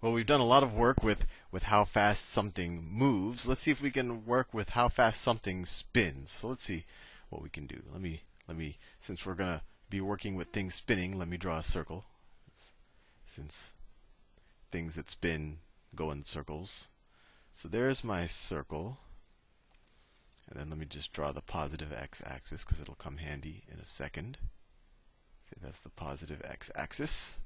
Well, we've done a lot of work with, with how fast something moves. Let's see if we can work with how fast something spins. So let's see what we can do. Let me let me since we're gonna be working with things spinning, let me draw a circle. Since things that spin go in circles. So there's my circle. And then let me just draw the positive x-axis because it'll come handy in a second. See, that's the positive x-axis.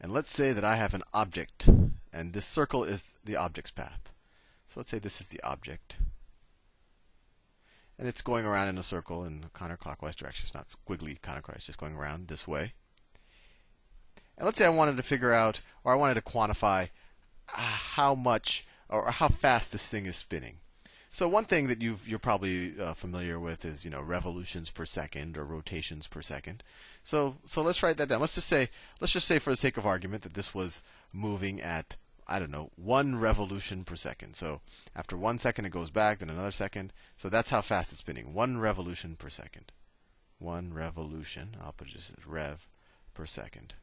And let's say that I have an object, and this circle is the object's path. So let's say this is the object. And it's going around in a circle in a counterclockwise direction. It's not squiggly counterclockwise, it's just going around this way. And let's say I wanted to figure out, or I wanted to quantify uh, how much or how fast this thing is spinning. So one thing that you are probably uh, familiar with is you know revolutions per second or rotations per second. So so let's write that down. Let's just say let's just say for the sake of argument that this was moving at I don't know one revolution per second. So after one second it goes back, then another second. So that's how fast it's spinning. One revolution per second. One revolution. I'll put it just as rev per second.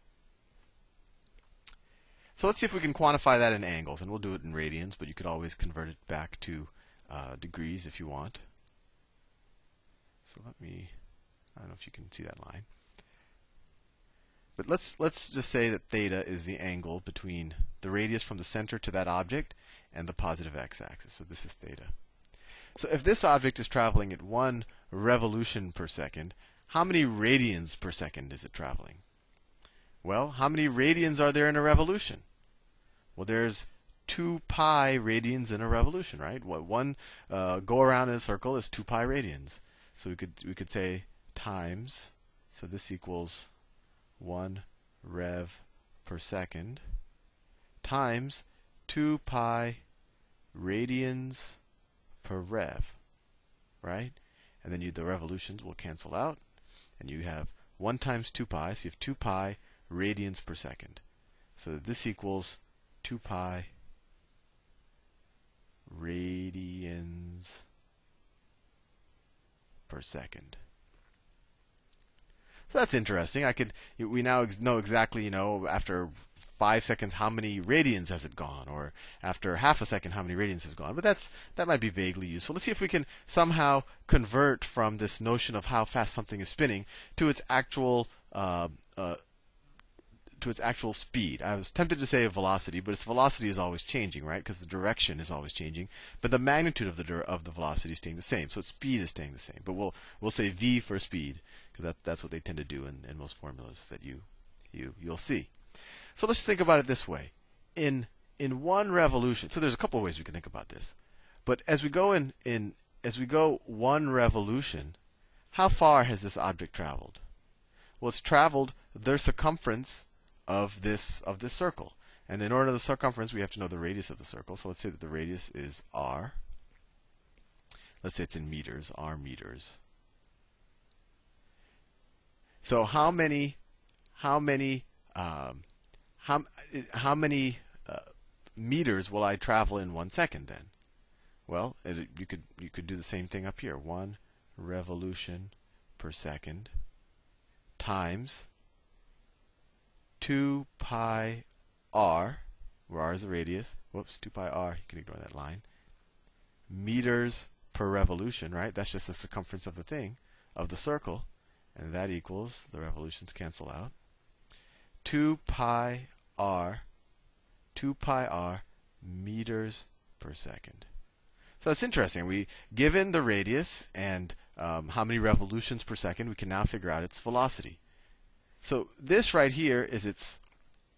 So let's see if we can quantify that in angles, and we'll do it in radians, but you could always convert it back to uh, degrees if you want. So let me, I don't know if you can see that line. But let's, let's just say that theta is the angle between the radius from the center to that object and the positive x-axis. So this is theta. So if this object is traveling at one revolution per second, how many radians per second is it traveling? Well, how many radians are there in a revolution? Well, there's 2 pi radians in a revolution, right? What one uh, go around in a circle is 2 pi radians. So we could we could say times. So this equals 1 rev per second times 2 pi radians per rev, right? And then you, the revolutions will cancel out, and you have 1 times 2 pi, so you have 2 pi radians per second. So this equals 2 pi radians per second. So that's interesting. I could we now know exactly, you know, after five seconds how many radians has it gone, or after half a second how many radians has gone. But that's that might be vaguely useful. Let's see if we can somehow convert from this notion of how fast something is spinning to its actual uh, uh, to its actual speed. I was tempted to say velocity, but its velocity is always changing, right? Because the direction is always changing, but the magnitude of the of the velocity is staying the same. So its speed is staying the same. But we'll we'll say v for speed because that, that's what they tend to do in, in most formulas that you you you'll see. So let's think about it this way: in in one revolution. So there's a couple of ways we can think about this, but as we go in in as we go one revolution, how far has this object traveled? Well, it's traveled their circumference of this of this circle. And in order to the circumference, we have to know the radius of the circle. So let's say that the radius is r. Let's say it's in meters, r meters. So how many, how many, um, how how many uh, meters will I travel in one second then? Well, it, you could you could do the same thing up here. One revolution per second times 2 pi r, where r is the radius. Whoops, 2 pi r. You can ignore that line. Meters per revolution, right? That's just the circumference of the thing, of the circle. And that equals, the revolutions cancel out. 2 pi r, 2 pi r meters per second. So that's interesting. We, given the radius and um, how many revolutions per second, we can now figure out its velocity. So this right here is its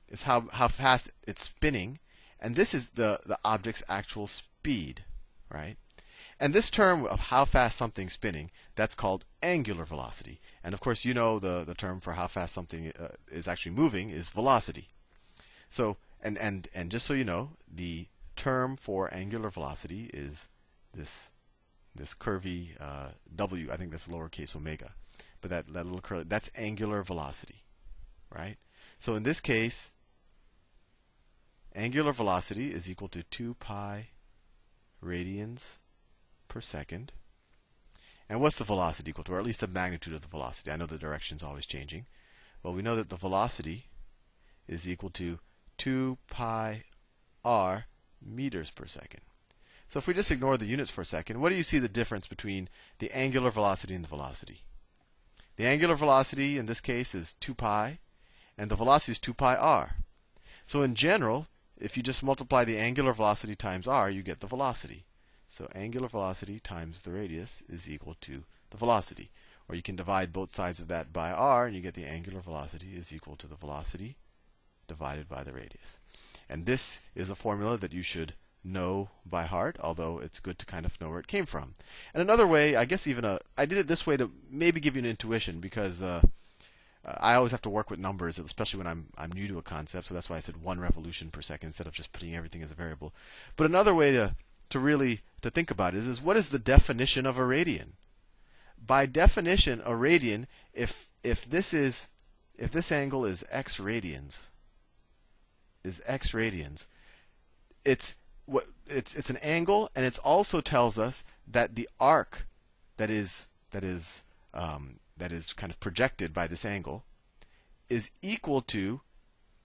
is how, how fast it's spinning, and this is the, the object's actual speed, right? And this term of how fast something's spinning, that's called angular velocity. And of course, you know the, the term for how fast something uh, is actually moving is velocity. So, and, and, and just so you know, the term for angular velocity is this, this curvy uh, w, I think that's lowercase omega but that, that little curly, that's angular velocity, right? So in this case, angular velocity is equal to 2 pi radians per second. And what's the velocity equal to, or at least the magnitude of the velocity? I know the direction is always changing. Well, we know that the velocity is equal to 2 pi r meters per second. So if we just ignore the units for a second, what do you see the difference between the angular velocity and the velocity? The angular velocity in this case is 2 pi, and the velocity is 2 pi r. So in general, if you just multiply the angular velocity times r, you get the velocity. So angular velocity times the radius is equal to the velocity. Or you can divide both sides of that by r, and you get the angular velocity is equal to the velocity divided by the radius. And this is a formula that you should know by heart, although it's good to kind of know where it came from. And another way, I guess even a, I did it this way to maybe give you an intuition because uh, I always have to work with numbers, especially when I'm I'm new to a concept. So that's why I said one revolution per second instead of just putting everything as a variable. But another way to to really to think about is, is what is the definition of a radian? By definition, a radian, if if this is if this angle is x radians, is x radians, it's what it's it's an angle, and it also tells us that the arc that is that is um, that is kind of projected by this angle is equal to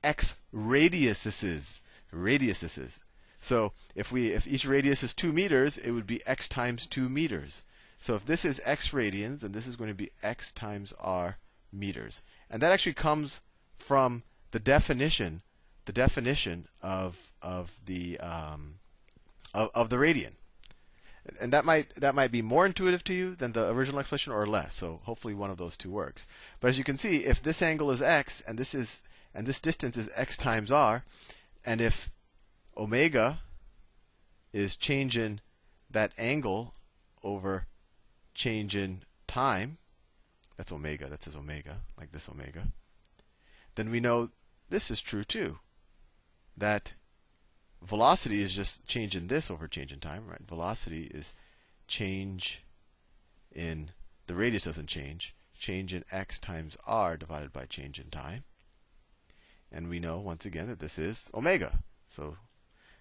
x radiuses radiuses. So if we if each radius is two meters, it would be x times two meters. So if this is x radians, then this is going to be x times r meters, and that actually comes from the definition the definition of of the um, of, of the radian. And that might that might be more intuitive to you than the original explanation or less. So hopefully one of those two works. But as you can see, if this angle is x and this is and this distance is x times r, and if omega is change in that angle over change in time, that's omega, that says omega, like this omega, then we know this is true too that velocity is just change in this over change in time, right? Velocity is change in the radius doesn't change. Change in x times r divided by change in time. And we know once again that this is omega. So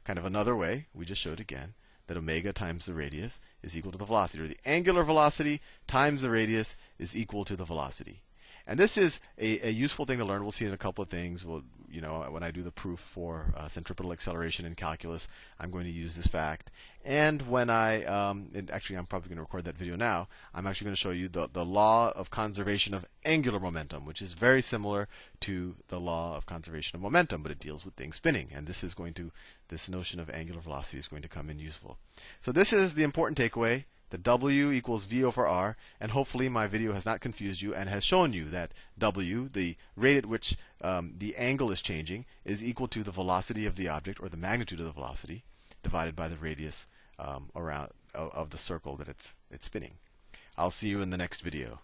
kind of another way, we just showed again that omega times the radius is equal to the velocity, or the angular velocity times the radius is equal to the velocity. And this is a, a useful thing to learn. We'll see in a couple of things. We'll you know, when I do the proof for uh, centripetal acceleration in calculus, I'm going to use this fact. And when I, um, and actually, I'm probably going to record that video now. I'm actually going to show you the, the law of conservation of angular momentum, which is very similar to the law of conservation of momentum, but it deals with things spinning. And this is going to, this notion of angular velocity is going to come in useful. So this is the important takeaway that W equals V over R, and hopefully my video has not confused you and has shown you that W, the rate at which um, the angle is changing, is equal to the velocity of the object or the magnitude of the velocity divided by the radius um, around of the circle that it's it's spinning. I'll see you in the next video.